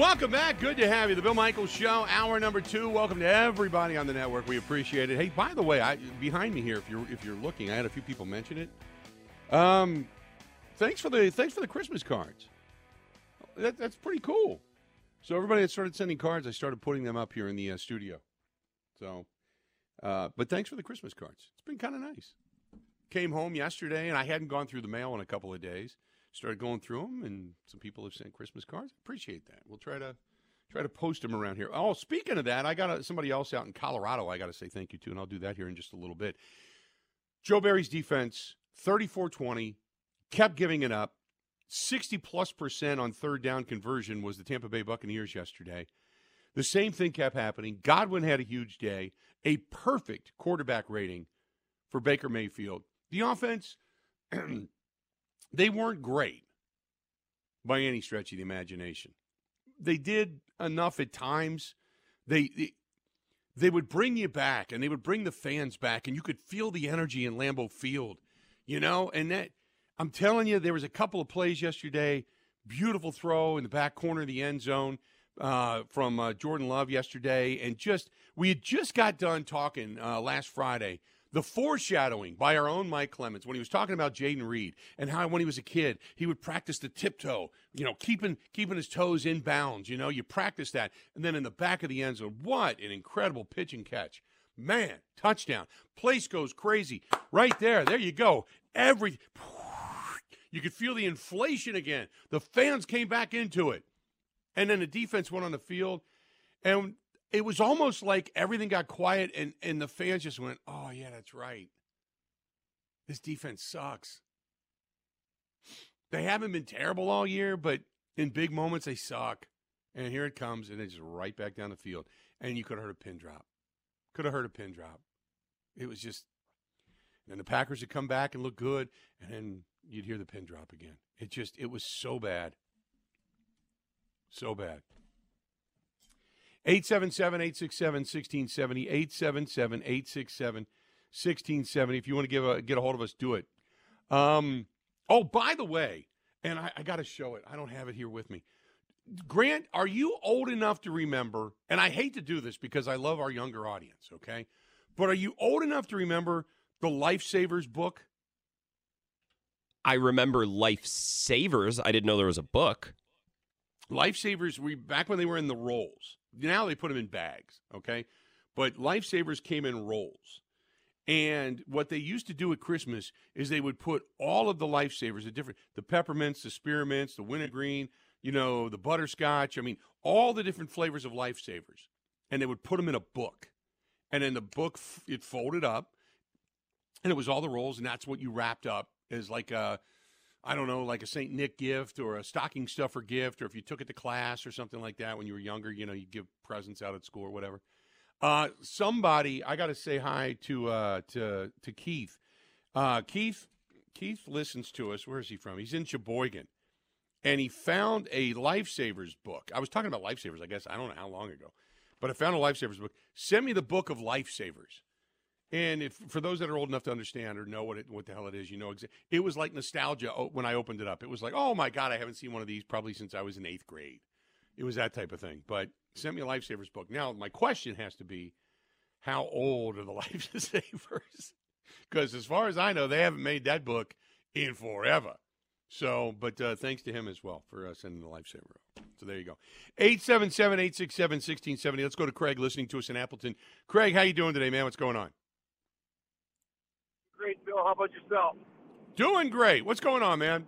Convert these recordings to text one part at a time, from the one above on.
Welcome back. Good to have you. The Bill Michaels Show, hour number two. Welcome to everybody on the network. We appreciate it. Hey, by the way, I, behind me here, if you're if you're looking, I had a few people mention it. Um, thanks for the thanks for the Christmas cards. That, that's pretty cool. So everybody that started sending cards, I started putting them up here in the uh, studio. So, uh, but thanks for the Christmas cards. It's been kind of nice. Came home yesterday, and I hadn't gone through the mail in a couple of days started going through them, and some people have sent Christmas cards. Appreciate that. We'll try to try to post them around here. Oh, speaking of that, I got somebody else out in Colorado. I got to say thank you to, and I'll do that here in just a little bit. Joe Barry's defense, 34-20, kept giving it up. 60 plus percent on third down conversion was the Tampa Bay Buccaneers yesterday. The same thing kept happening. Godwin had a huge day, a perfect quarterback rating for Baker Mayfield. The offense They weren't great by any stretch of the imagination. They did enough at times. They, they they would bring you back and they would bring the fans back and you could feel the energy in Lambeau Field, you know, and that I'm telling you there was a couple of plays yesterday, beautiful throw in the back corner of the end zone uh, from uh, Jordan Love yesterday and just we had just got done talking uh, last Friday the foreshadowing by our own Mike Clemens when he was talking about Jayden Reed and how when he was a kid he would practice the tiptoe, you know, keeping keeping his toes in bounds. You know, you practice that, and then in the back of the end zone, what an incredible pitch and catch! Man, touchdown! Place goes crazy right there. There you go. Every you could feel the inflation again. The fans came back into it, and then the defense went on the field. And it was almost like everything got quiet and, and the fans just went, oh, yeah, that's right. This defense sucks. They haven't been terrible all year, but in big moments, they suck. And here it comes, and it's right back down the field. And you could have heard a pin drop. Could have heard a pin drop. It was just, and the Packers would come back and look good, and then you'd hear the pin drop again. It just, it was so bad. So bad. 877 867 1670. 877 867 1670. If you want to give a, get a hold of us, do it. Um, oh, by the way, and I, I got to show it. I don't have it here with me. Grant, are you old enough to remember? And I hate to do this because I love our younger audience, okay? But are you old enough to remember the Lifesavers book? I remember Lifesavers. I didn't know there was a book. Lifesavers, we back when they were in the rolls. Now they put them in bags, okay? But lifesavers came in rolls. And what they used to do at Christmas is they would put all of the lifesavers, the different, the peppermints, the spearmints, the wintergreen, you know, the butterscotch. I mean, all the different flavors of lifesavers, and they would put them in a book. And then the book, it folded up, and it was all the rolls, and that's what you wrapped up as like a I don't know, like a St. Nick gift or a stocking stuffer gift, or if you took it to class or something like that when you were younger, you know, you give presents out at school or whatever. Uh, somebody, I got to say hi to uh, to to Keith. Uh, Keith Keith listens to us. Where is he from? He's in Sheboygan, and he found a Lifesavers book. I was talking about Lifesavers, I guess I don't know how long ago, but I found a Lifesavers book. Send me the book of Lifesavers. And if for those that are old enough to understand or know what it what the hell it is, you know, exactly. it was like nostalgia when I opened it up. It was like, oh my god, I haven't seen one of these probably since I was in eighth grade. It was that type of thing. But sent me a lifesavers book. Now my question has to be, how old are the lifesavers? Because as far as I know, they haven't made that book in forever. So, but uh, thanks to him as well for uh, sending the lifesaver. So there you go. 877-867-1670. Let's go to Craig listening to us in Appleton. Craig, how you doing today, man? What's going on? How about yourself? Doing great. What's going on, man?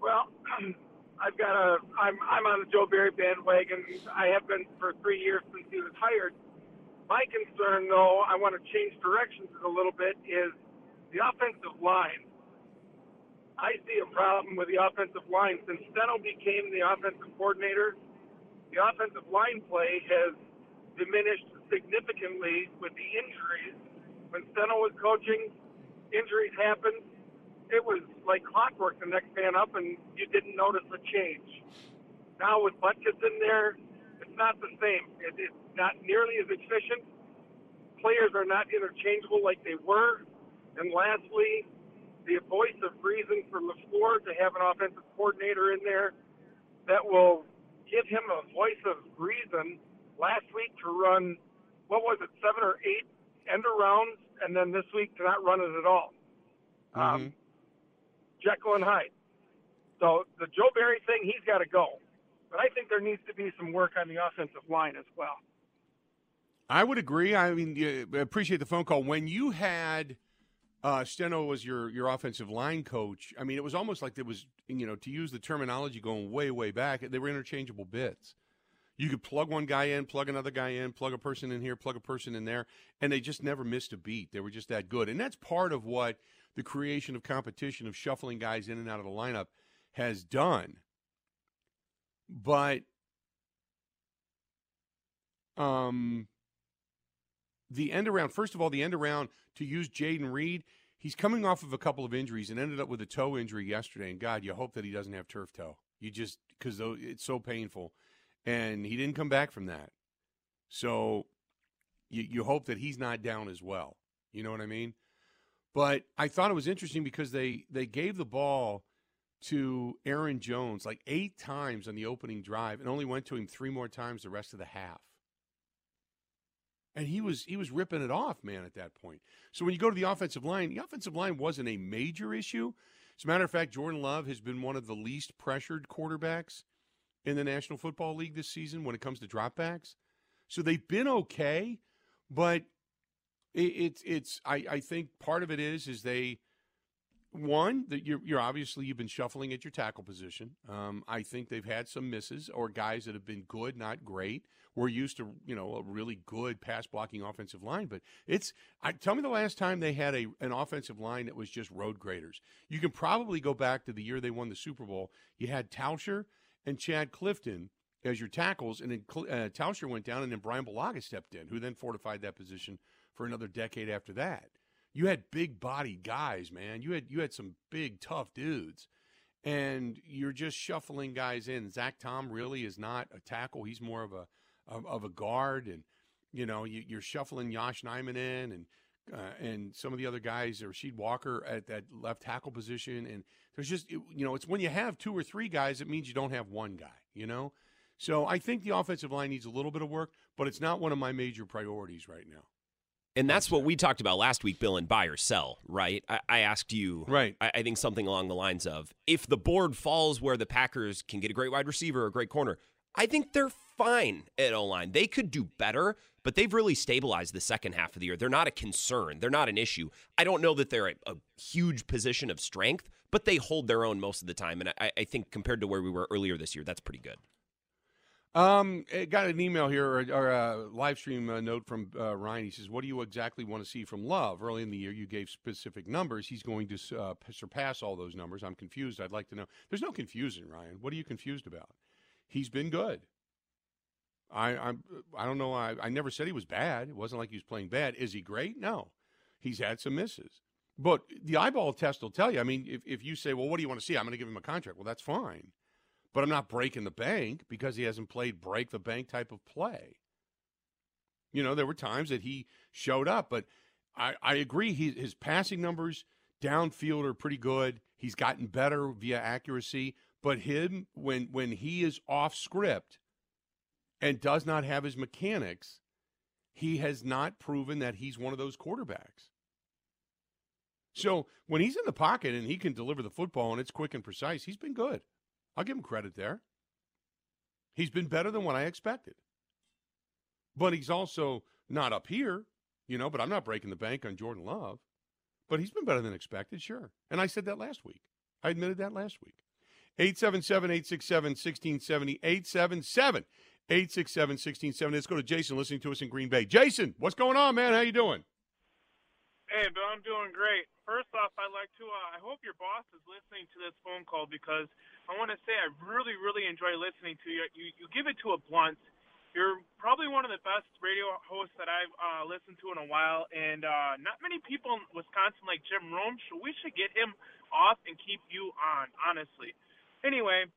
Well, I've got a. I'm I'm on the Joe Barry bandwagon. I have been for three years since he was hired. My concern, though, I want to change directions a little bit. Is the offensive line? I see a problem with the offensive line since Steno became the offensive coordinator. The offensive line play has diminished significantly with the injuries when Steno was coaching, injuries happened. It was like clockwork. The next man up, and you didn't notice a change. Now with Butkus in there, it's not the same. It, it's not nearly as efficient. Players are not interchangeable like they were. And lastly, the voice of reason for LaFleur to have an offensive coordinator in there that will give him a voice of reason last week to run, what was it, seven or eight end arounds, and then this week to not run it at all. Um, Jekyll and Hyde. So the Joe Barry thing, he's got to go. But I think there needs to be some work on the offensive line as well. I would agree. I mean, appreciate the phone call. When you had uh, Steno was your your offensive line coach, I mean, it was almost like there was, you know, to use the terminology going way way back, they were interchangeable bits. You could plug one guy in, plug another guy in, plug a person in here, plug a person in there, and they just never missed a beat. They were just that good, and that's part of what the creation of competition of shuffling guys in and out of the lineup has done. But um the end around, first of all, the end around to use Jayden Reed, he's coming off of a couple of injuries and ended up with a toe injury yesterday. And God, you hope that he doesn't have turf toe. You just, because it's so painful. And he didn't come back from that. So you, you hope that he's not down as well. You know what I mean? But I thought it was interesting because they, they gave the ball to Aaron Jones like eight times on the opening drive and only went to him three more times the rest of the half and he was he was ripping it off, man, at that point. So when you go to the offensive line, the offensive line wasn't a major issue. As a matter of fact, Jordan Love has been one of the least pressured quarterbacks in the National Football League this season when it comes to dropbacks. So they've been okay, but it, it's it's I, I think part of it is is they one that you're, you're obviously you've been shuffling at your tackle position. Um, I think they've had some misses or guys that have been good, not great. We're used to you know a really good pass blocking offensive line, but it's I, tell me the last time they had a an offensive line that was just road graders. You can probably go back to the year they won the Super Bowl. You had Tauscher and Chad Clifton as your tackles, and then uh, Tauscher went down, and then Brian Bulaga stepped in, who then fortified that position for another decade after that you had big bodied guys, man. You had you had some big tough dudes. And you're just shuffling guys in. Zach Tom really is not a tackle. He's more of a of, of a guard and you know, you, are shuffling Yosh Nijman in and uh, and some of the other guys, Rasheed Walker at that left tackle position. And there's just, you know, it's when you have two or three guys, it means you don't have one guy, you know? So I think the offensive line needs a little bit of work, but it's not one of my major priorities right now. And that's what we talked about last week, Bill, and buy or sell, right? I, I asked you, right? I, I, think something along the lines of if the board falls where the Packers can get a great wide receiver or a great corner, I think they're fine at O line. They could do better, but they've really stabilized the second half of the year. They're not a concern, they're not an issue. I don't know that they're a, a huge position of strength, but they hold their own most of the time. And I, I think compared to where we were earlier this year, that's pretty good. Um, got an email here or, or a live stream uh, note from uh, Ryan. He says, "What do you exactly want to see from Love? Early in the year, you gave specific numbers. He's going to uh, surpass all those numbers. I'm confused. I'd like to know. There's no confusion, Ryan. What are you confused about? He's been good. I I'm I don't know. I I never said he was bad. It wasn't like he was playing bad. Is he great? No. He's had some misses." But the eyeball test will tell you. I mean, if, if you say, well, what do you want to see? I'm going to give him a contract. Well, that's fine but I'm not breaking the bank because he hasn't played break the bank type of play. You know, there were times that he showed up, but I, I agree. He, his passing numbers downfield are pretty good. He's gotten better via accuracy, but him when when he is off script and does not have his mechanics, he has not proven that he's one of those quarterbacks. So when he's in the pocket and he can deliver the football and it's quick and precise, he's been good. I'll give him credit there. He's been better than what I expected. But he's also not up here, you know, but I'm not breaking the bank on Jordan Love. But he's been better than expected, sure. And I said that last week. I admitted that last week. 877 867 1670. 877 867 1670. Let's go to Jason listening to us in Green Bay. Jason, what's going on, man? How you doing? Hey, Bill, I'm doing great. First off, I'd like to, uh, I hope your boss is listening to this phone call because I want to say I really, really enjoy listening to you. You, you give it to a blunt. You're probably one of the best radio hosts that I've uh, listened to in a while, and uh, not many people in Wisconsin like Jim Rome, so we should get him off and keep you on, honestly. Anyway,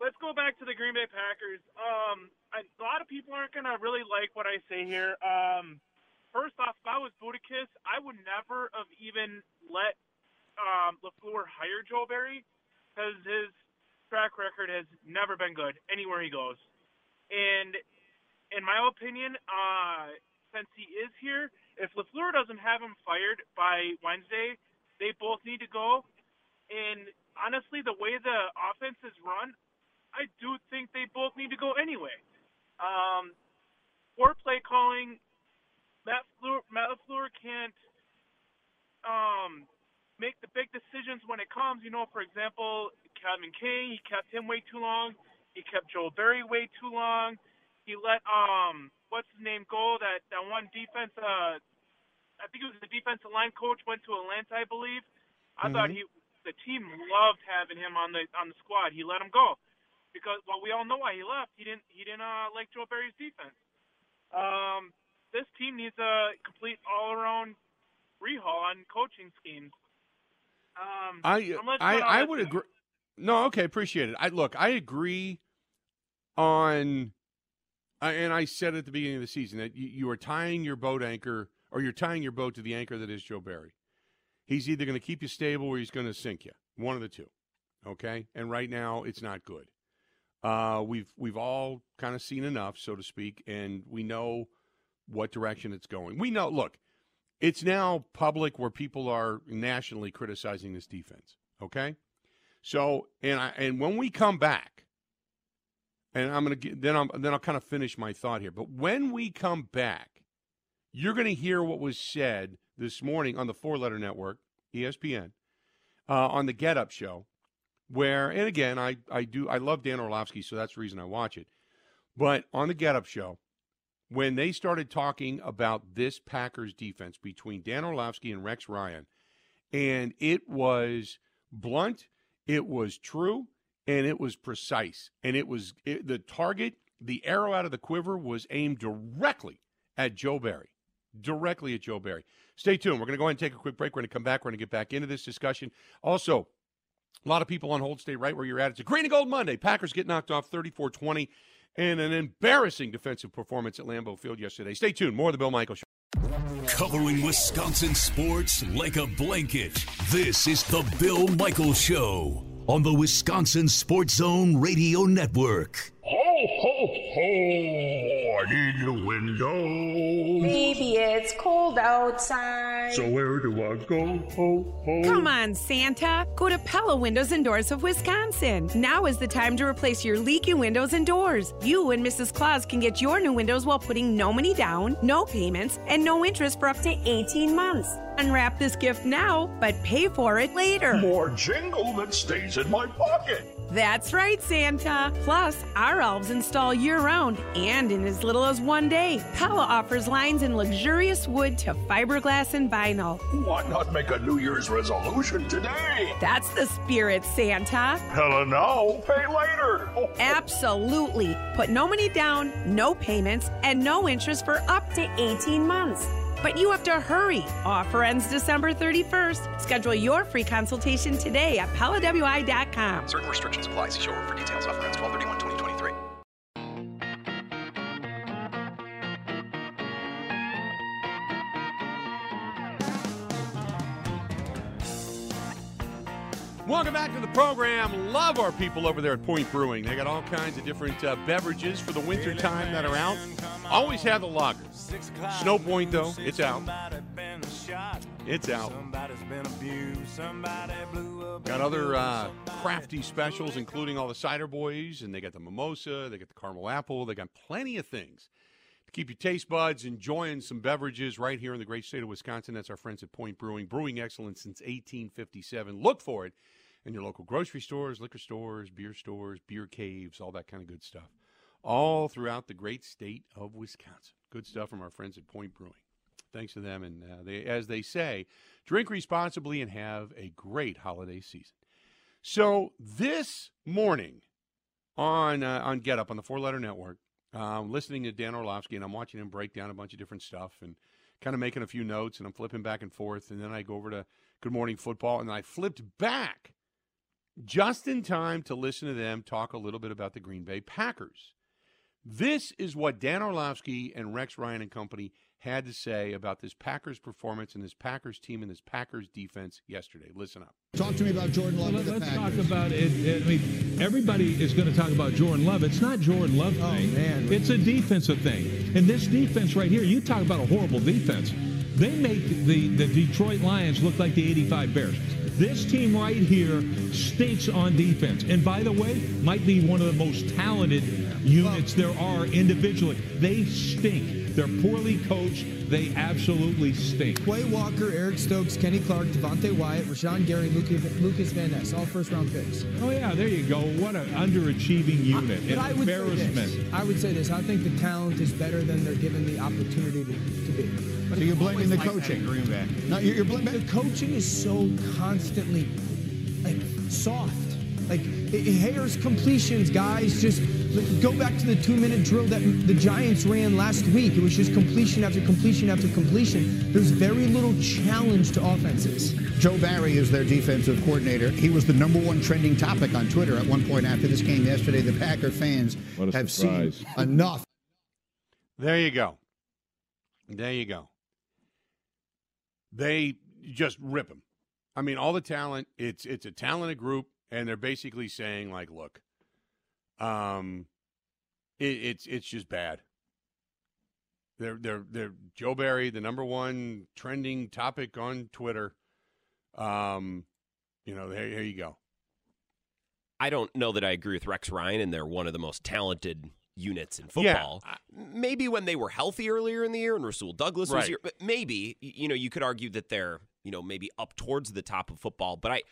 let's go back to the Green Bay Packers. Um, I, a lot of people aren't to really like what I say here. Um, first off, if I was Gutekunst, I would never have even let um, LaFleur hire Joe Barry because his track record has never been good anywhere he goes. And in my opinion, uh, since he is here, if Lafleur doesn't have him fired by Wednesday, they both need to go. And honestly, the way the offense is run, I do think they both need to go anyway. Um, poor play calling. Matt Fleur, Matt Lafleur can't um, make the big decisions when it comes. You know, for example, Kevin King, he kept him way too long. He kept Joe Barry way too long. He let um what's his name go that that one defense uh I think it was the defensive line coach went to Atlanta I believe. I mm-hmm. thought he the team loved having him on the on the squad. He let him go because well we all know why he left. He didn't he didn't uh, like Joe Barry's defense. Um, this team needs a complete all around rehaul on coaching schemes. Um, I I, I would agree. No, okay, appreciate it. I look, I agree on, and I said at the beginning of the season that you, you are tying your boat anchor, or you're tying your boat to the anchor that is Joe Barry. He's either going to keep you stable or he's going to sink you. One of the two. Okay, and right now it's not good. Uh, we've we've all kind of seen enough, so to speak, and we know what direction it's going. We know. Look, it's now public where people are nationally criticizing this defense. Okay, so and I and when we come back, and I'm gonna get then I'm then I'll kind of finish my thought here. But when we come back, you're gonna hear what was said this morning on the Four Letter Network, ESPN, uh, on the Get Up Show, where and again I I do I love Dan Orlovsky, so that's the reason I watch it. But on the Get Up Show, when they started talking about this Packers defense between Dan Orlovsky and Rex Ryan, and it was blunt, it was true, and it was precise. And it was it, the target, the arrow out of the quiver was aimed directly at Joe Barry. Directly at Joe Barry. Stay tuned. We're going to go ahead and take a quick break. We're going to come back. We're going to get back into this discussion. Also, a lot of people on hold. Stay right where you're at. It's a green and gold Monday. Packers get knocked off 34 20 and an embarrassing defensive performance at Lambeau Field yesterday. Stay tuned. More of the Bill Michaels Show. Covering Wisconsin sports like a blanket. This is the Bill Michaels Show on the Wisconsin Sports Zone Radio Network. Ho, ho, ho! I need a window. Baby, it's cold outside. So where do I go? Ho, ho. Come on, Santa. Go to Pella Windows and Doors of Wisconsin. Now is the time to replace your leaky windows and doors. You and Mrs. Claus can get your new windows while putting no money down, no payments, and no interest for up to 18 months. Unwrap this gift now, but pay for it later. More jingle that stays in my pocket. That's right, Santa. Plus, our elves install year round and in as little as one day. Pella offers lines in luxurious wood to fiberglass and vinyl. Why not make a New Year's resolution today? That's the spirit, Santa. Pella now, pay later. Absolutely. Put no money down, no payments, and no interest for up to 18 months. But you have to hurry. Offer ends December 31st. Schedule your free consultation today at PellaWI.com. Certain restrictions apply. See showroom for details. Offer ends 1231 Welcome back to the program. Love our people over there at Point Brewing. They got all kinds of different uh, beverages for the winter time that are out. Always have the lager. Snow Point, though, it's out. It's out. Got other uh, crafty specials, including all the cider boys, and they got the mimosa, they got the caramel apple, they got plenty of things to keep your taste buds enjoying some beverages right here in the great state of Wisconsin. That's our friends at Point Brewing, brewing excellence since 1857. Look for it in your local grocery stores, liquor stores, beer stores, beer caves, all that kind of good stuff, all throughout the great state of Wisconsin. Good stuff from our friends at Point Brewing. Thanks to them, and uh, they, as they say, drink responsibly and have a great holiday season. So this morning on uh, on Get Up on the Four Letter Network, um, listening to Dan Orlovsky, and I'm watching him break down a bunch of different stuff and kind of making a few notes, and I'm flipping back and forth, and then I go over to Good Morning Football, and I flipped back just in time to listen to them talk a little bit about the Green Bay Packers. This is what Dan Orlovsky and Rex Ryan and company had to say about this Packers performance and this Packers team and this Packers defense yesterday. Listen up. Talk to me about Jordan Love. Well, the let's Packers. talk about it. I mean, everybody is going to talk about Jordan Love. It's not Jordan Love Oh, thing. man. It's a defensive thing. And this defense right here, you talk about a horrible defense. They make the, the Detroit Lions look like the 85 Bears. This team right here stinks on defense. And by the way, might be one of the most talented units there are individually. They stink. They're poorly coached. They absolutely stink. Quay Walker, Eric Stokes, Kenny Clark, Devonte Wyatt, Rashan Gary, Lukas, Van Ness, all first round picks. Oh, yeah, there you go. What an underachieving unit. But I would say Embarrassment. this. I would say this. I think the talent is better than they're given the opportunity to, to be. So you're blaming the coaching, Green Bay. No, you're, you're blaming the coaching is so constantly like soft. Like it, it hairs completions, guys. Just go back to the two-minute drill that the Giants ran last week. It was just completion after completion after completion. There's very little challenge to offenses. Joe Barry is their defensive coordinator. He was the number one trending topic on Twitter at one point after this game yesterday. The Packer fans have surprise. seen enough. There you go. There you go. They just rip them. I mean, all the talent. It's it's a talented group, and they're basically saying like, look, um, it, it's it's just bad. They're they're they're Joe Barry, the number one trending topic on Twitter. Um, you know, there, here you go. I don't know that I agree with Rex Ryan, and they're one of the most talented units in Yeah, football. maybe when they were healthy earlier in the year and Rasul Douglas was here, but maybe you know you could argue that they're you know maybe up towards the top of football. But I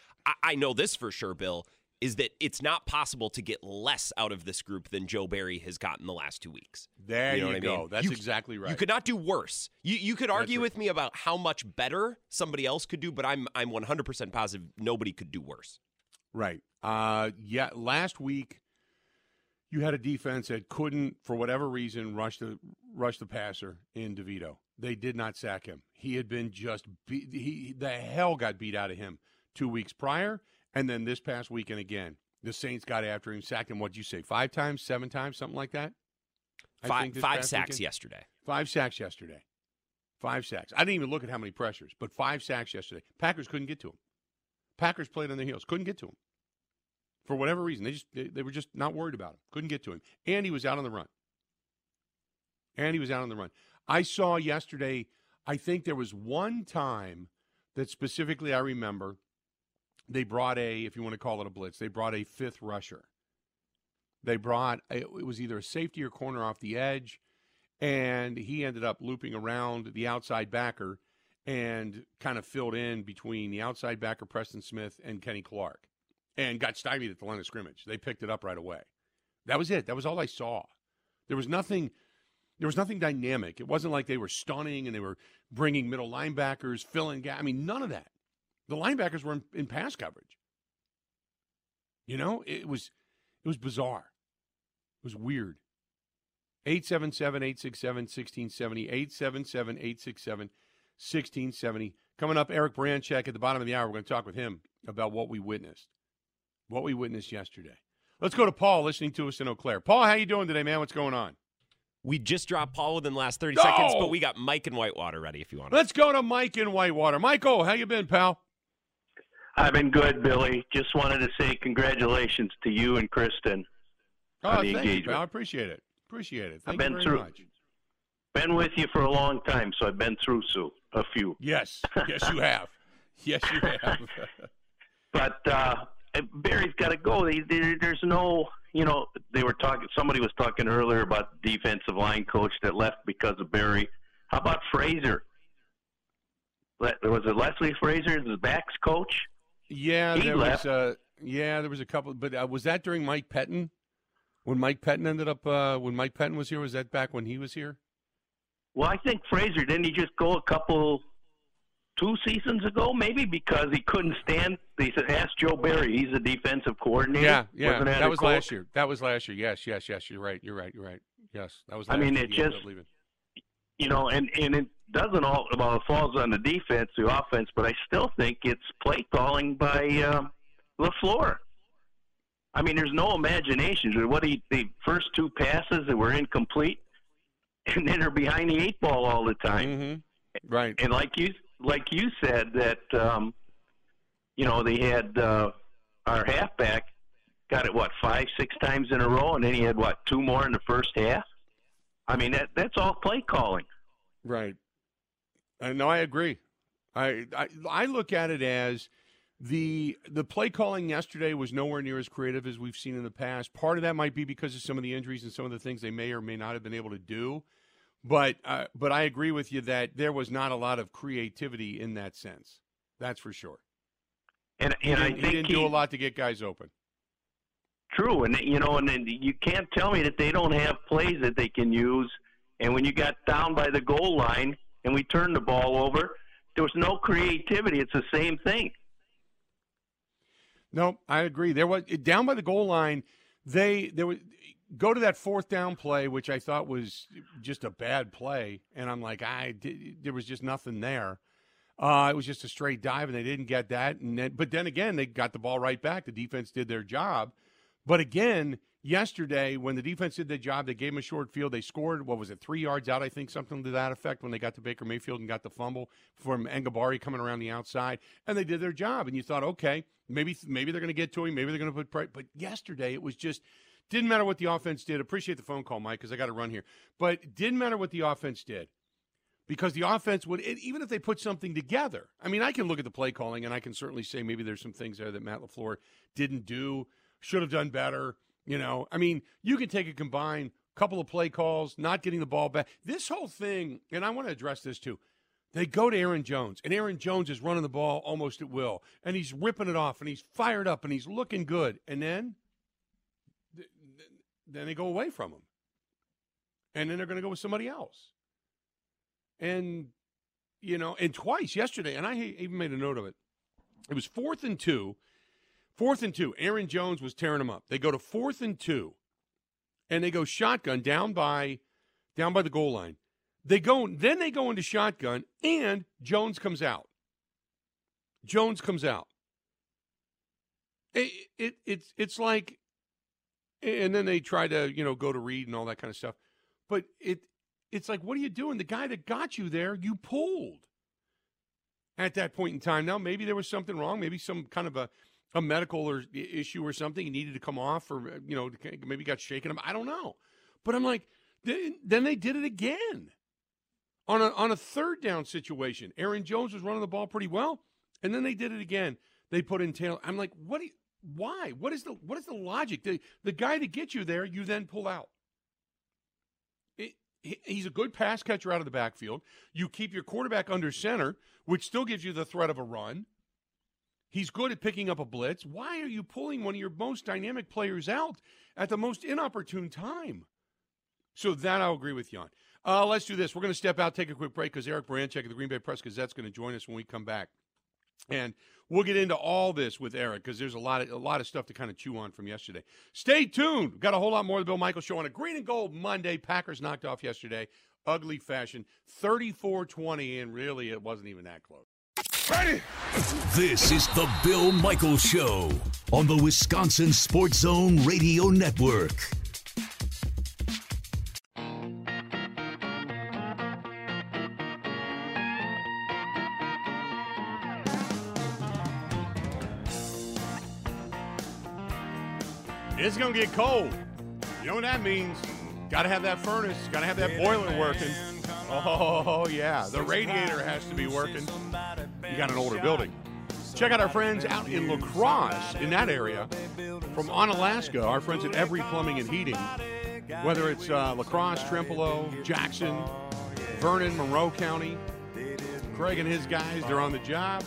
I, know this for sure, Bill, is that it's not possible to get less out of this group than Joe Barry has gotten the last two weeks. There you, know what I go. mean? That's You- exactly right. You could not do worse. You you could argue right. with me about how much better somebody else could do, but I'm I'm 100% positive nobody could do worse. Right. Uh, yeah. Last week, you had a defense that couldn't, for whatever reason, rush the rush the passer in Devito. They did not sack him. He had been just beat, he the hell got beat out of him two weeks prior, and then this past weekend again. The Saints got after him, sacked him. What'd you say? Five times, seven times, something like that. I Five five sacks weekend? yesterday. Five sacks yesterday. Five sacks. I didn't even look at how many pressures, but five sacks yesterday. Packers couldn't get to him. Packers played on their heels, couldn't get to him. For whatever reason, they just they, they were just not worried about him. Couldn't get to him, and he was out on the run. And he was out on the run. I saw yesterday. I think there was one time that specifically I remember. They brought a, if you want to call it a blitz, they brought a fifth rusher. They brought it was either a safety or corner off the edge, and he ended up looping around the outside backer and kind of filled in between the outside backer Preston Smith and Kenny Clark, and got stymied at the line of scrimmage. They picked it up right away. That was it. That was all I saw. There was nothing. There was nothing dynamic. It wasn't like they were stunning and they were bringing middle linebackers, filling gap. I mean, none of that. The linebackers were in, in pass coverage. You know, it was it was bizarre. It was weird. 877-867-1670, 877-867-1670. Coming up, Eric Branchek at the bottom of the hour. We're going to talk with him about what we witnessed. What we witnessed yesterday. Let's go to Paul listening to us in Eau Claire. Paul, how you doing today, man? What's going on? We just dropped Paul within the last 30 Go! seconds, but we got Mike and Whitewater ready if you want. Let's go to Mike in Whitewater. Michael, how you been, pal? I've been good, Billy. Just wanted to say congratulations to you and Kristen Oh, on thank the you, pal. I appreciate it. Appreciate it. I've been you very through- much. Been with you for a long time, so I've been through so a few. Yes. Yes, you have. Yes, you have. But uh, Barry's got to go. They, there there's no, you know, they were talking. Somebody was talking earlier about the defensive line coach that left because of Barry. How about Fraser? Was it Leslie Fraser, the backs coach? Yeah, He there left. was. Uh, yeah, there was a couple, but uh, was that during Mike Pettine? When Mike Pettine ended up, uh, when Mike Pettine was here, was that back when he was here? Well, I think Fraser didn't he just go a couple, two seasons ago, maybe because he couldn't stand. They said ask Joe Barry. He's the defensive coordinator. Yeah, yeah, Wasn't that was coach? last year. That was last year. Yes, yes, yes. You're right. You're right. You're right. Yes, that was. I mean, it just-. You know, and and it doesn't all well it falls on the defense, the offense, but I still think it's play calling by uh, Lafleur. I mean, there's no imagination. What he the first two passes that were incomplete, and then are behind the eight ball all the time. Mm-hmm. Right. And like you like you said that um, you know they had uh, our halfback got it what five six times in a row, and then he had what two more in the first half. I mean that that's all play calling. Right. Uh, no, I agree. I, I I look at it as the the play calling yesterday was nowhere near as creative as we've seen in the past. Part of that might be because of some of the injuries and some of the things they may or may not have been able to do. But uh, but I agree with you that there was not a lot of creativity in that sense. That's for sure. And He and I didn't, think he didn't he, do a lot to get guys open. True, and you know, and then you can't tell me that they don't have plays that they can use. And when you got down by the goal line and we turned the ball over, there was no creativity. It's the same thing. No, I agree. There was down by the goal line. They there was go to that fourth down play, which I thought was just a bad play, and I'm like, I did, there was just nothing there. Uh, it was just a straight dive, and they didn't get that. And then, but then again, they got the ball right back. The defense did their job. But again, yesterday when the defense did their job, they gave them a short field. They scored. What was it? Three yards out, I think, something to that effect. When they got to Baker Mayfield and got the fumble from Enagbare coming around the outside, and they did their job. And you thought, okay, maybe maybe they're going to get to him. Maybe they're going to put. But yesterday, it was just didn't matter what the offense did. Appreciate the phone call, Mike, because I got to run here. But didn't matter what the offense did because the offense would, even if they put something together. I mean, I can look at the play calling and I can certainly say maybe there's some things there that Matt LaFleur didn't do, should have done better. You know, I mean, you can take a combined couple of play calls, not getting the ball back. This whole thing, and I want to address this too. They go to Aaron Jones, and Aaron Jones is running the ball almost at will, and he's ripping it off, and he's fired up, and he's looking good. And then, then they go away from him, and then they're going to go with somebody else. And you know, and twice yesterday, and I even made a note of it. It was fourth and two, fourth and two. Aaron Jones was tearing them up. They go to fourth and two, and they go shotgun down by, down by the goal line. They go, then they go into shotgun, and Jones comes out. Jones comes out. It, it it's it's like, and then they try to you know go to read and all that kind of stuff, but it it's like what are you doing? The guy that got you there, you pulled at that point in time. Now maybe there was something wrong, maybe some kind of a a medical or issue or something. He needed to come off, or uh, you know maybe got shaken. Up. I don't know, but I'm like, then they did it again on a on a third down situation. Aaron Jones was running the ball pretty well, and then they did it again. They put in Taylor. I'm like, what? Do you, why? What is the what is the logic? The the guy to get you there, you then pull out. He's a good pass catcher out of the backfield. You keep your quarterback under center, which still gives you the threat of a run. He's good at picking up a blitz. Why are you pulling one of your most dynamic players out at the most inopportune time? So that I'll agree with you on. Uh, let's do this. We're going to step out, take a quick break because Eric Baranchek of the Green Bay Press Gazette is going to join us when we come back, and we'll get into all this with Eric because there's a lot of a lot of stuff to kind of chew on from yesterday. Stay tuned. We've got a whole lot more of the Bill Michael Show on a Green and Gold Monday. Packers knocked off yesterday, ugly fashion, 34-20, and really it wasn't even that close. Ready? This is the Bill Michael Show on the Wisconsin Sports Zone Radio Network. It's going to get cold. You know what that means? Got to have that furnace. Got to have that boiler working. Oh, yeah. The radiator has to be working. You got an older building. Check out our friends out in La Crosse, in that area, from Onalaska, our friends at Every Plumbing and Heating. Whether it's uh, La Crosse, Trempealeau, Jackson, Vernon, Monroe County, Craig and his guys, they're on the job.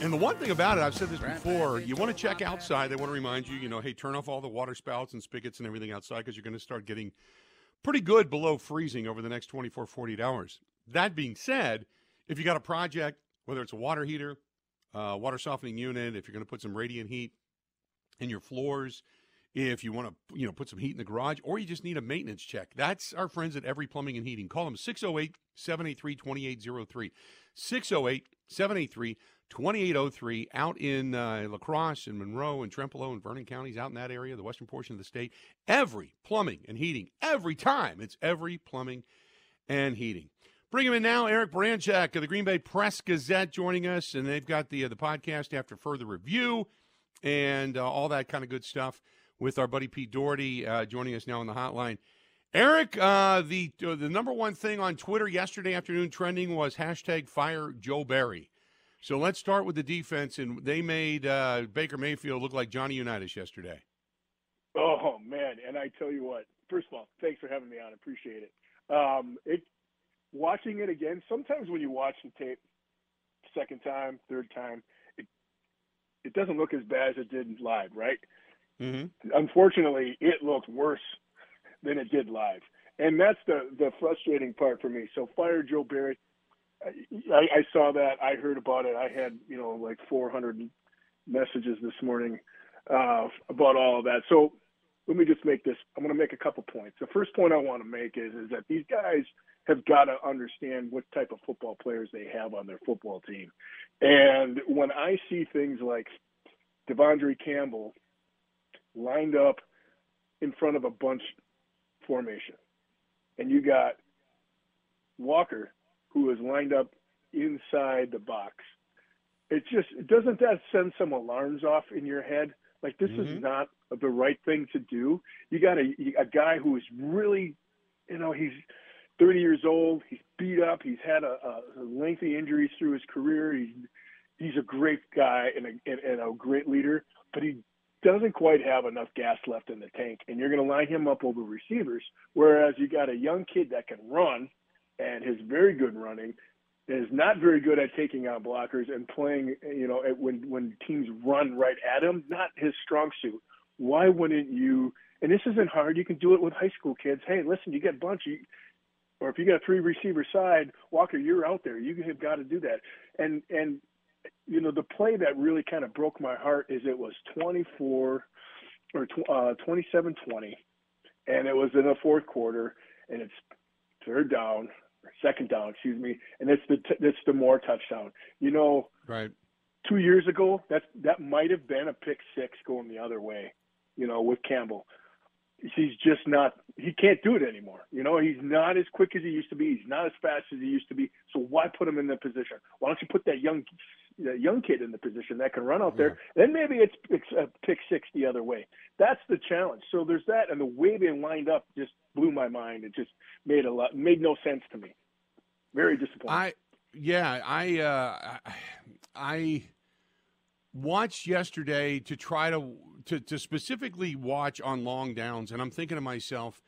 And the one thing about it, I've said this before, you want to check outside. They want to remind you, you know, hey, turn off all the water spouts and spigots and everything outside because you're going to start getting pretty good below freezing over the next 24, 48 hours. That being said, if you got a project, whether it's a water heater, uh, water softening unit, if you're going to put some radiant heat in your floors, if you want to, you know, put some heat in the garage, or you just need a maintenance check, that's our friends at Every Plumbing and Heating. Call them 608 783 2803. 608 783 2803 out in uh, La Crosse and Monroe and Trempealeau and Vernon counties, out in that area, the western portion of the state. Every plumbing and heating, every every time. It's every plumbing and heating. Bring him in now, Eric Branchak of the Green Bay Press Gazette joining us, and they've got the uh, the podcast after further review and uh, all that kind of good stuff with our buddy Pete Dougherty uh, joining us now on the hotline. Eric, uh, the uh, the number one thing on Twitter yesterday afternoon trending was hashtag Fire Joe Barry. So let's start with the defense, and they made uh, Baker Mayfield look like Johnny Unitas yesterday. Oh man, and I tell you what. First of all, thanks for having me on. Appreciate it. Um, it watching it again. Sometimes when you watch the tape, second time, third time, it it doesn't look as bad as it did live, right? Mm-hmm. Unfortunately, it looked worse than it did live, and that's the the frustrating part for me. So fire Joe Barry. I, I saw that. I heard about it. I had you know like 400 messages this morning uh, about all of that. So let me just make this. I'm going to make a couple points. The first point I want to make is is that these guys have got to understand what type of football players they have on their football team. And when I see things like De'Vondre Campbell lined up in front of a bunch formation, and you got Walker who is lined up inside the box, it just doesn't that send some alarms off in your head? Like this Mm-hmm. is not the right thing to do. You got a a guy who is really, you know, he's 30 years old. He's beat up. He's had a, a lengthy injuries through his career. He's he's a great guy and a, and, and a great leader, but he doesn't quite have enough gas left in the tank. And you're going to line him up over receivers, whereas you got a young kid that can run and is very good running. Is not very good at taking out blockers and playing, you know, when when teams run right at him. Not his strong suit. Why wouldn't you? And this isn't hard. You can do it with high school kids. Hey, listen, you get a bunch. You, or if you got a three receiver side, Walker, you're out there. You have got to do that. And and you know the play that really kind of broke my heart is it was 24 or tw- uh, 27-20, and it was in the fourth quarter, and it's third down, or second down, excuse me, and it's the t- it's the Moore touchdown. You know, Right. two years ago, that that might have been a pick six going the other way, you know, with Campbell. He's just not. He can't do it anymore. You know, he's not as quick as he used to be. He's not as fast as he used to be. So why put him in that position? Why don't you put that young that young kid in the position that can run out there? Then maybe it's, it's a pick six the other way. That's the challenge. So there's that, and the way they lined up just blew my mind. It just made a lot made no sense to me. Very disappointing. I yeah, I uh, I- I watched yesterday to try to, to to specifically watch on long downs, and I'm thinking to myself,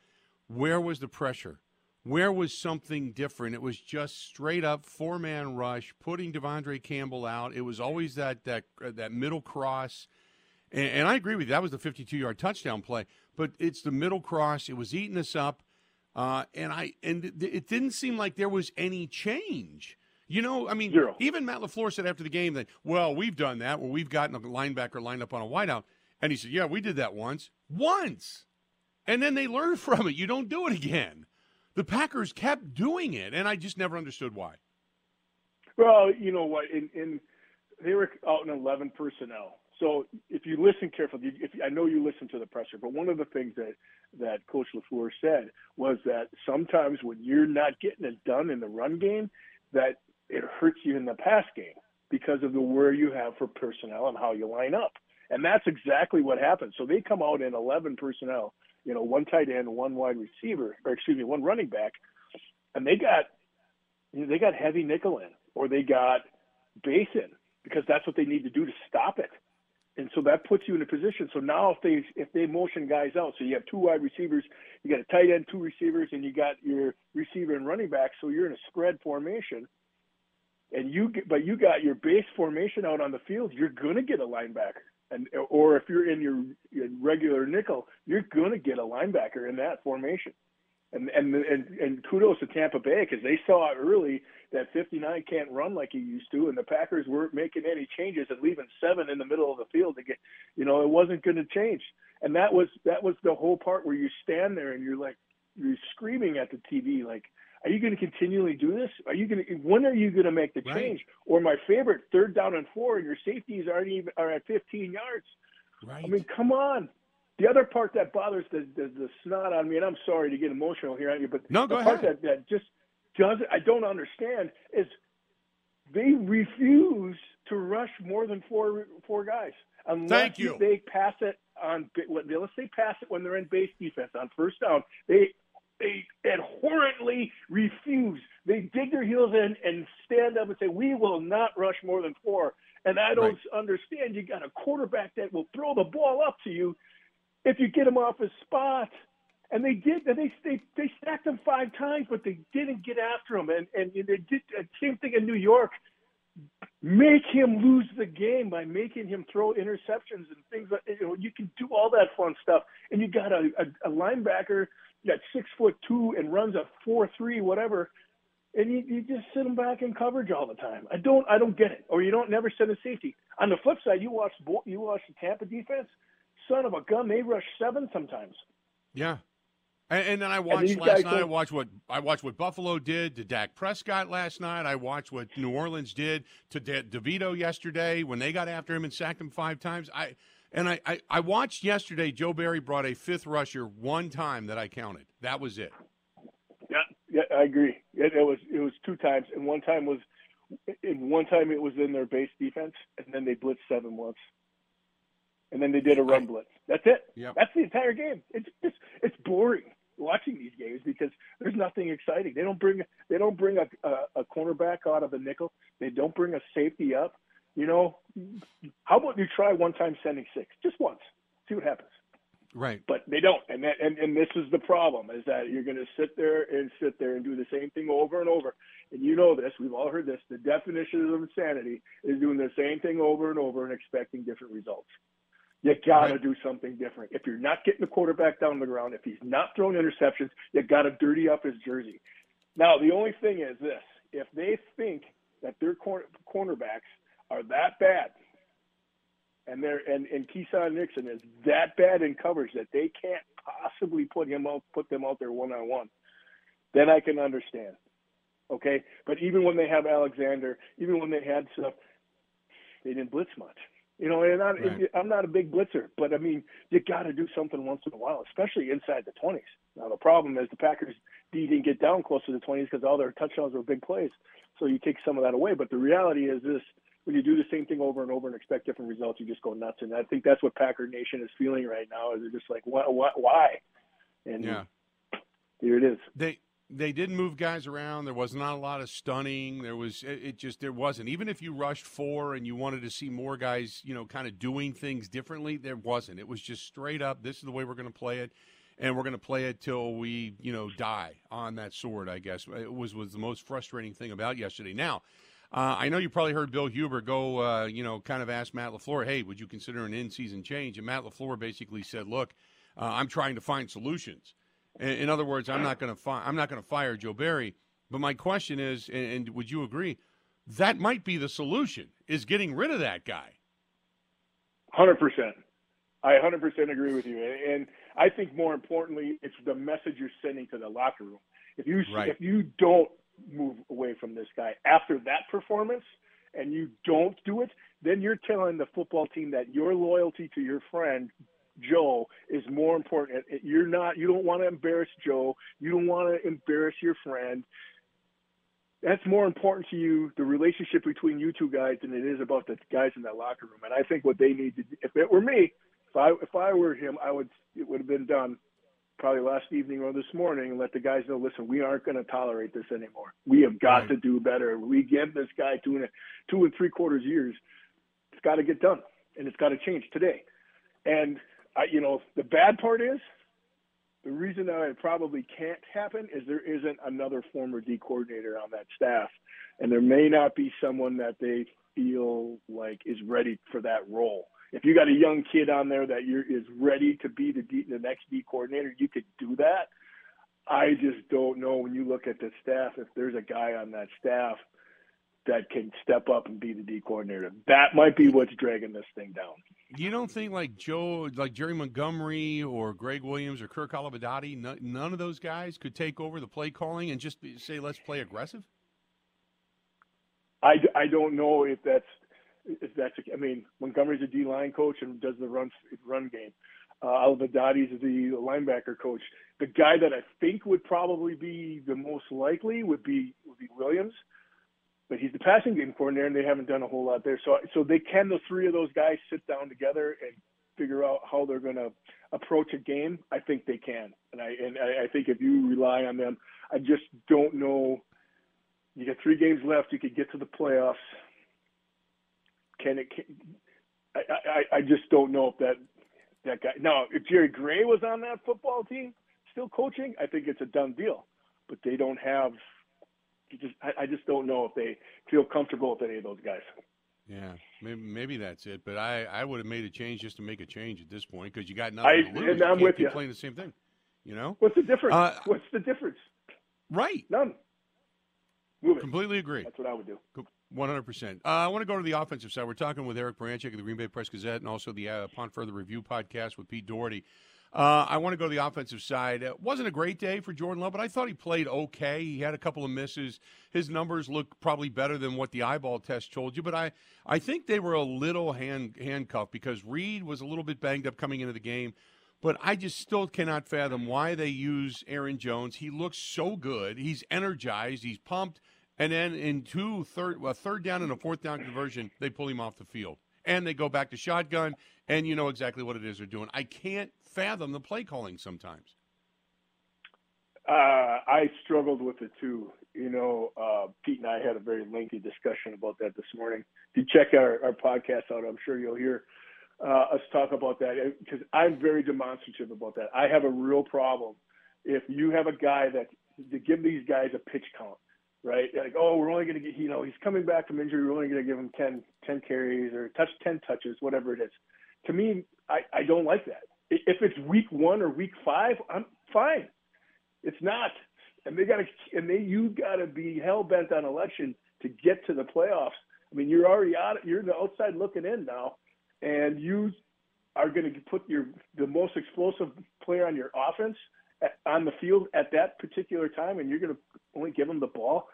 where was the pressure? Where was something different? It was just straight up four man rush, putting Devondre Campbell out. It was always that that uh, that middle cross, and, and I agree with you. That was the 52 yard touchdown play, but it's the middle cross. It was eating us up. Uh, and I and it it didn't seem like there was any change. You know, I mean, even Matt Lafleur said after the game that, well, we've done that where we've gotten a linebacker lined up on a wideout, and he said, yeah, we did that once, once, and then they learned from it. You don't do it again. The Packers kept doing it, and I just never understood why. Well, you know what? In, in they were out in eleven personnel. So if you listen carefully, if I know you listen to the presser, but one of the things that that Coach Lafleur said was that sometimes when you're not getting it done in the run game, that it hurts you in the pass game because of the where you have for personnel and how you line up. And that's exactly what happened. So they come out in 11 personnel, you know, one tight end, one wide receiver, or excuse me, one running back, and they got you know, they got heavy nickel in, or they got base in because that's what they need to do to stop it. And so that puts you in a position. So now if they if they motion guys out, so you have two wide receivers, you got a tight end, two receivers, and you got your receiver and running back. So you're in a spread formation, and you get, but you got your base formation out on the field. You're gonna get a linebacker, and or if you're in your, your regular nickel, you're gonna get a linebacker in that formation. And and and and kudos to Tampa Bay because they saw early that 59 can't run like he used to, and the Packers weren't making any changes and leaving seven in the middle of the field to get, you know, it wasn't going to change. And that was that was the whole part where you stand there and you're like you're screaming at the TV like, are you going to continually do this? Are you going to when are you going to make the Right. change? Or my favorite, third down and four, and your safeties aren't even are at 15 yards. Right. I mean, come on. the other part that bothers the, the the snot on me, and I'm sorry to get emotional here on you, but No, go the part ahead. that that just doesn't, I don't understand is they refuse to rush more than four four guys unless they pass it on. Let's say pass it when they're in base defense on first down. They they abhorrently refuse. They dig their heels in and stand up and say, "We will not rush more than four. And I don't understand. You got a quarterback that will throw the ball up to you if you get him off his spot. And they did. and They they they sacked him five times, but they didn't get after him. And and they did uh, same thing in New York. Make him lose the game by making him throw interceptions and things like you know. You can do all that fun stuff, and you got a, a, a linebacker that's six foot two and runs a four three whatever, and you, you just sit him back in coverage all the time. I don't I don't get it. Or you don't never send a safety. On the flip side, you watch you watch the Tampa defense. Son of a gun, they rush seven sometimes. Yeah. And, and then I watched last night. I watched what I watched what Buffalo did to Dak Prescott last night. I watched what New Orleans did to De- DeVito yesterday when they got after him and sacked him five times. I and I, I I watched yesterday. Joe Barry brought a fifth rusher one time that I counted. That was it. Yeah, yeah, I agree. It, it was it was two times, and one time was, in one time it was in their base defense, and then they blitzed seven once, and then they did a run blitz. That's it. Yep. That's the entire game. It's just it's boring watching these games because there's nothing exciting. They don't bring they don't bring a a, a cornerback out of the nickel. They don't bring a safety up. You know, how about you try one time sending six, just once, see what happens. Right. but they don't. And that and, and this is the problem is that you're going to sit there and sit there and do the same thing over and over. And you know this we've all heard this the definition of insanity is doing the same thing over and over and expecting different results. You got to Right. do something different. If you're not getting the quarterback down the ground if he's not throwing interceptions you got to dirty up his jersey. Now the only thing is this. If they think that their cor- cornerbacks are that bad and they're and, and Keisean Nixon is that bad in coverage that they can't possibly put him out put them out there one on one, then I can understand. Okay? But even when they have Alexander, even when they had stuff, they didn't blitz much. You know, and I'm, Right. I'm not a big blitzer, but I mean, you got to do something once in a while, especially inside the 20s. Now, the problem is the Packers D didn't get down close to the 20s because all their touchdowns were big plays. So you take some of that away. But the reality is this when you do the same thing over and over and expect different results, you just go nuts. And I think that's what Packer Nation is feeling right now. Is they're just like, what, what, why? And Yeah. here it is. They they didn't move guys around. There was not a lot of stunning. There was it, it just there wasn't. Even if you rushed four and you wanted to see more guys, you know, kind of doing things differently, there wasn't. It was just straight up. This is the way we're going to play it, and we're going to play it till we, you know, die on that sword. I guess it was was the most frustrating thing about yesterday. Now. Uh, I know you probably heard Bill Huber go, uh, you know, kind of ask Matt LaFleur, hey, would you consider an in season change? And Matt LaFleur basically said, look, uh, I'm trying to find solutions. In, in other words, I'm not going to fi- I'm not going to fire Joe Barry. But my question is, and, and would you agree, that might be the solution is getting rid of that guy. Hundred percent. I hundred percent agree with you, and I think more importantly, it's the message you're sending to the locker room. If you Right. if you don't move away from this guy after that performance, and you don't do it, then you're telling the football team that your loyalty to your friend Joe is more important. You're not. You don't want to embarrass Joe. You don't want to embarrass your friend. That's more important to you, the relationship between you two guys, than it is about the guys in that locker room. And I think what they need to, if it were me, if I if I were him, I would it would have been done probably last evening or this morning, and let the guys know, listen, we aren't going to tolerate this anymore. We have got Right. to do better. We give this guy two and a, two and three quarters years. It's got to get done, and it's got to change today. And I, you know, the bad part is the reason that it probably can't happen is there isn't another former D coordinator on that staff, and there may not be someone that they feel like is ready for that role. If you got a young kid on there that you're is ready to be the D, the next D coordinator, you could do that. I just don't know when you look at the staff if there's a guy on that staff that can step up and be the D coordinator. That might be what's dragging this thing down. You don't think like Joe, like Jerry Montgomery or Greg Williams or Kirk Olivadotti, none, none of those guys could take over the play calling and just be, say, let's play aggressive? I, I don't know if that's if that's I mean Montgomery's a D line coach and does the run run game. Uh, Olivadotti is the linebacker coach. The guy that I think would probably be the most likely would be would be Williams, but he's the passing game coordinator, and they haven't done a whole lot there. So so they can the three of those guys sit down together and figure out how they're going to approach a game. I think they can, and I and I, I think if you rely on them, I just don't know. You got three games left. You could get to the playoffs can it? Can, I, I I just don't know if that that guy. Now, if Jerry Gray was on that football team, still coaching, I think it's a done deal. But they don't have. Just I, I just don't know if they feel comfortable with any of those guys. Yeah, maybe, maybe that's it. But I, I would have made a change just to make a change at this point because you got nothing I, to lose. And I'm you with you. Playing the same thing, you know. What's the difference? Uh, What's the difference? Right. None. Move it. Completely agree. That's what I would do. 100%. Uh, I want to go to the offensive side. We're talking with Eric Baranchik of the Green Bay Press Gazette and also the uh, Upon Further Review podcast with Pete Dougherty. Uh, I want to go to the offensive side. It wasn't a great day for Jordan Love, but I thought he played okay. He had a couple of misses. His numbers look probably better than what the eyeball test told you, but I, I think they were a little hand, handcuffed because Reed was a little bit banged up coming into the game. But I just still cannot fathom why they use Aaron Jones. He looks so good. He's energized. He's pumped. And then in two third, a third down and a fourth down conversion, they pull him off the field, and they go back to shotgun, and you know exactly what it is they're doing. I can't fathom the play calling sometimes. Uh, I struggled with it too. You know, uh, Pete and I had a very lengthy discussion about that this morning. If you check our, our podcast out, I'm sure you'll hear uh, us talk about that because I'm very demonstrative about that. I have a real problem if you have a guy that to give these guys a pitch count, right? Like, oh, we're only going to get, you know, he's coming back from injury. We're only going to give him 10, 10 carries or touch 10 touches, whatever it is. To me, I, I don't like that. If it's week one or week five, I'm fine. It's not. And they got to, and they, you got to be hell bent on election to get to the playoffs. I mean, you're already out, you're the outside looking in now, and you are going to put your, the most explosive player on your offense eh, on the field at that particular time, and you're going to only give them the ball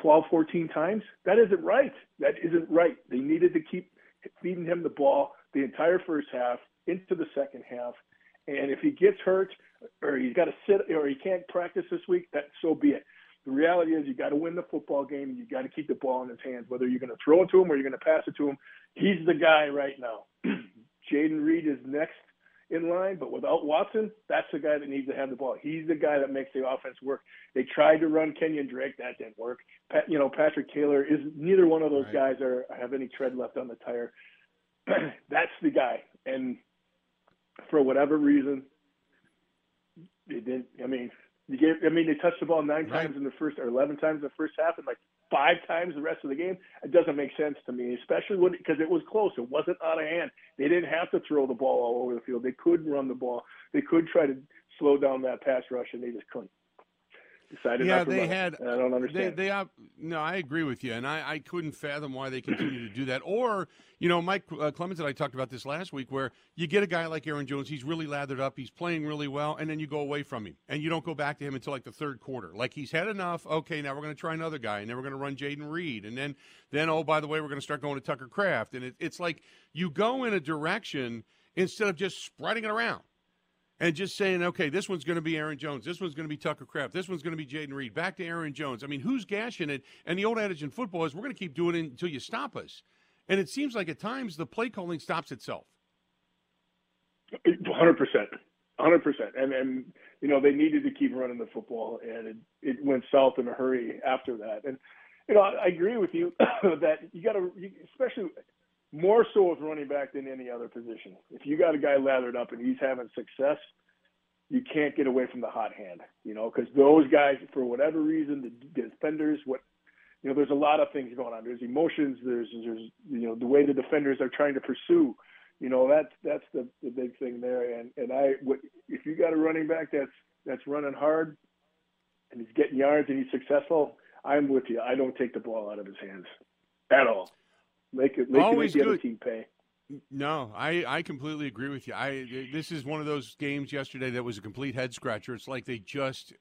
12, 14 times. That isn't right. That isn't right. They needed to keep feeding him the ball the entire first half into the second half. And if he gets hurt or he's got to sit or he can't practice this week, that so be it. The reality is you got to win the football game and you got to keep the ball in his hands, whether you're going to throw it to him or you're going to pass it to him. He's the guy right now. Jayden Reed is next in line, but without Watson, that's the guy that needs to have the ball. He's the guy that makes the offense work. They tried to run Kenyan Drake, that didn't work. Pat, you know, Patrick Taylor is neither one of those Right. guys are have any tread left on the tire. that's the guy, and for whatever reason, they didn't. I mean, you gave. I mean, they touched the ball nine Right. times in the first, or eleven times in the first half, and like five times the rest of the game. It doesn't make sense to me, especially when because it was close. It wasn't out of hand. They didn't have to throw the ball all over the field. They could run the ball. They could try to slow down that pass rush, and they just couldn't. Decided yeah, they had. I don't understand. they they op- no, I agree with you, and I, I couldn't fathom why they continue to do that. Or, you know, Mike uh, Clemens and I talked about this last week, where you get a guy like Aaron Jones, he's really lathered up, he's playing really well, and then you go away from him, and you don't go back to him until like the third quarter. Like he's had enough. Okay, now we're going to try another guy, and then we're going to run Jayden Reed, and then, then oh by the way, we're going to start going to Tucker Kraft, and it, it's like you go in a direction instead of just spreading it around and just saying, okay, this one's going to be Aaron Jones, this one's going to be Tucker Kraft, this one's going to be Jayden Reed, back to Aaron Jones. I mean, who's gashing it? And the old adage in football is we're going to keep doing it until you stop us. And it seems like at times the play calling stops itself. Hundred percent, hundred percent, and and you know they needed to keep running the football, and it, it went south in a hurry after that. And you know I, I agree with you that you got to, especially more so with running back than any other position. If you got a guy lathered up and he's having success, you can't get away from the hot hand. You know because those guys, for whatever reason, the defenders, what you know, there's a lot of things going on. There's emotions. There's there's you know the way the defenders are trying to pursue. You know that's that's the, the big thing there. And and I if you got a running back that's that's running hard and he's getting yards and he's successful, I'm with you. I don't take the ball out of his hands at all. Make it make, it, Always make the other good. team pay. No, I, I completely agree with you. I this is one of those games yesterday that was a complete head scratcher. It's like they just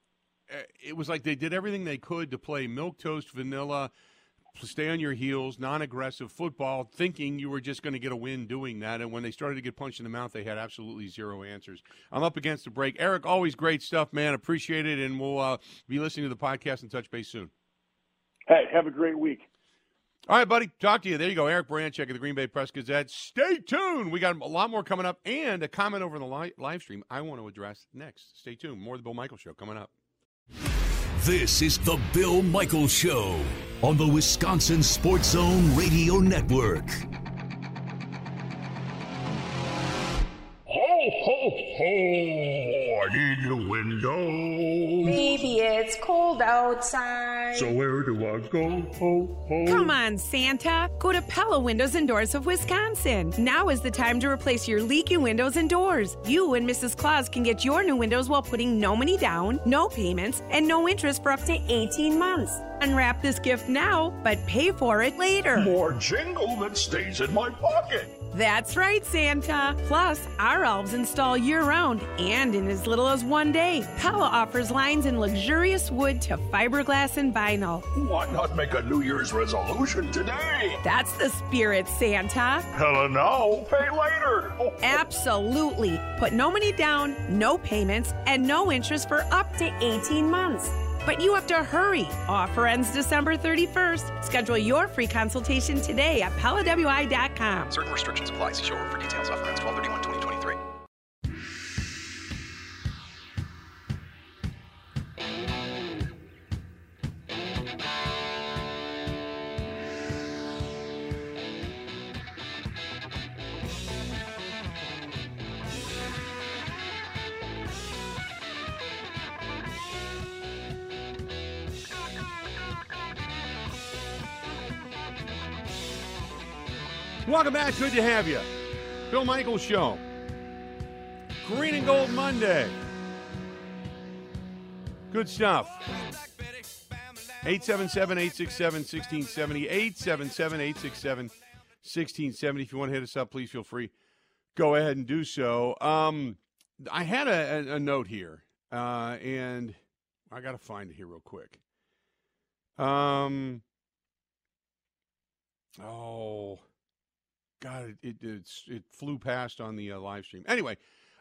uh, it was like they did everything they could to play milk toast vanilla stay on your heels, non-aggressive football, thinking you were just going to get a win doing that. And when they started to get punched in the mouth, they had absolutely zero answers. I'm up against the break. Eric, always great stuff, man. Appreciate it, and we'll uh, be listening to the podcast and touch base soon. Hey, have a great week. All right, buddy. Talk to you. There you go. Eric Branchek of the Green Bay Press Gazette. Stay tuned. We got a lot more coming up and a comment over in the li- live stream I want to address next. Stay tuned. More of the Bill Michael Show coming up. This is the Bill Michael Show on the Wisconsin Sports Zone Radio Network. Ho, ho, ho! I need a window. Baby, it's cold outside. So where do I go? Ho, ho. Come on, Santa. Go to Pella Windows and Doors of Wisconsin. Now is the time to replace your leaky windows and doors. You and Mrs. Claus can get your new windows while putting no money down, no payments, and no interest for up to 18 months. Unwrap this gift now, but pay for it later. More jingle that stays in my pocket. That's right, Santa. Plus, our elves install year round and in as little as one day. Pella offers lines in luxurious wood to fiberglass and vinyl. Why not make a New Year's resolution today? That's the spirit, Santa. Hella no. pay later. Absolutely. Put no money down, no payments, and no interest for up to 18 months. But you have to hurry. Offer ends December 31st. Schedule your free consultation today at PellaWI.com. Certain restrictions apply. See showroom for details. Offer ends 1231 Welcome back. Good to have you. Bill Michaels Show. Green and Gold Monday. Good stuff. 877 867 1670. 877 867 1670. If you want to hit us up, please feel free. Go ahead and do so. Um, I had a, a, a note here, uh, and I got to find it here real quick. Um, oh. God, it it, it flew past on the uh, live stream. Anyway,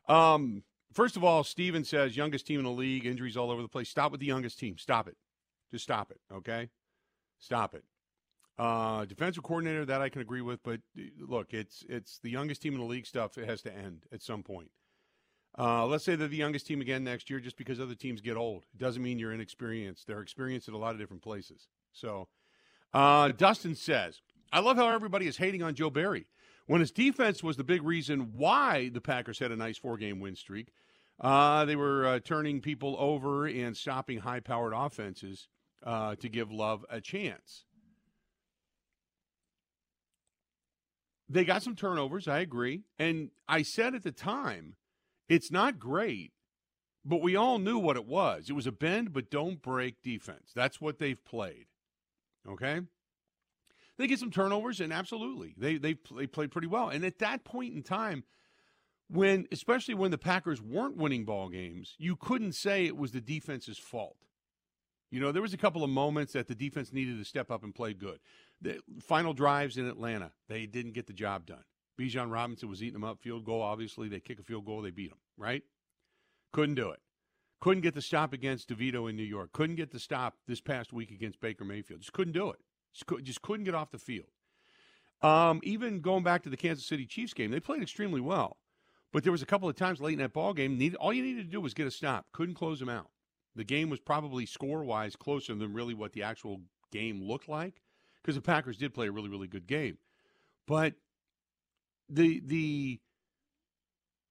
um, first of all, Steven says youngest team in the league, injuries all over the place. Stop with the youngest team. Stop it. Just stop it. Okay, stop it. Uh, defensive coordinator that I can agree with, but uh, look, it's it's the youngest team in the league stuff. It has to end at some point. Uh, let's say they're the youngest team again next year, just because other teams get old. It doesn't mean you're inexperienced. They're experienced at a lot of different places. So, uh, Dustin says, I love how everybody is hating on Joe Barry. When his defense was the big reason why the Packers had a nice four game win streak, uh, they were uh, turning people over and stopping high powered offenses uh, to give Love a chance. They got some turnovers, I agree. And I said at the time, it's not great, but we all knew what it was. It was a bend but don't break defense. That's what they've played. Okay? They get some turnovers, and absolutely, they they they played pretty well. And at that point in time, when especially when the Packers weren't winning ball games, you couldn't say it was the defense's fault. You know, there was a couple of moments that the defense needed to step up and play good. The final drives in Atlanta, they didn't get the job done. Bijan Robinson was eating them up. Field goal, obviously, they kick a field goal, they beat them. Right? Couldn't do it. Couldn't get the stop against DeVito in New York. Couldn't get the stop this past week against Baker Mayfield. Just couldn't do it. Just, could, just couldn't get off the field. Um, even going back to the Kansas City Chiefs game, they played extremely well. But there was a couple of times late in that ball game, need, all you needed to do was get a stop. Couldn't close them out. The game was probably score wise closer than really what the actual game looked like because the Packers did play a really, really good game. But the the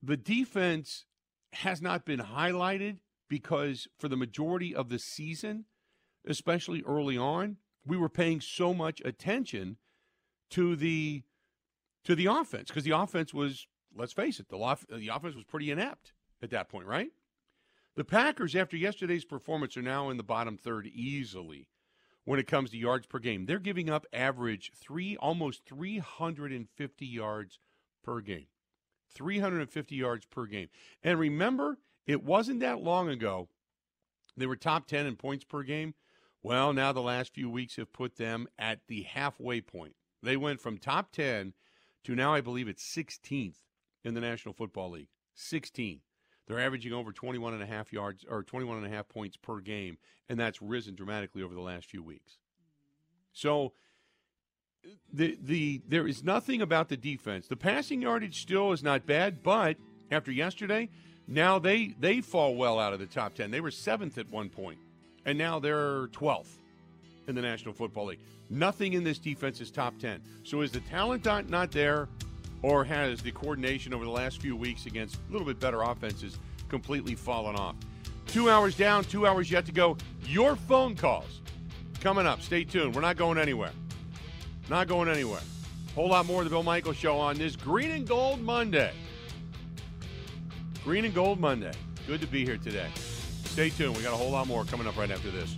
the defense has not been highlighted because for the majority of the season, especially early on, we were paying so much attention to the to the offense because the offense was let's face it the off, the offense was pretty inept at that point right? The packers after yesterday's performance are now in the bottom third easily when it comes to yards per game. They're giving up average 3 almost 350 yards per game. 350 yards per game. And remember it wasn't that long ago they were top 10 in points per game Well, now the last few weeks have put them at the halfway point. They went from top 10 to now, I believe it's 16th in the National Football League. 16. They're averaging over 21 and a half yards or 21 and a half points per game, and that's risen dramatically over the last few weeks. So the the there is nothing about the defense. The passing yardage still is not bad, but after yesterday, now they they fall well out of the top 10. They were 7th at one point, and now they're 12th in the National Football League. Nothing in this defense is top 10. So is the talent not, not there? or has the coordination over the last few weeks against a little bit better offenses completely fallen off? Two hours down, two hours yet to go. Your phone calls coming up. Stay tuned. We're not going anywhere. Not going anywhere. Whole lot more of the Bill Michael Show on this Green and Gold Monday. Green and Gold Monday. Good to be here today. Stay tuned. We got a whole lot more coming up right after this.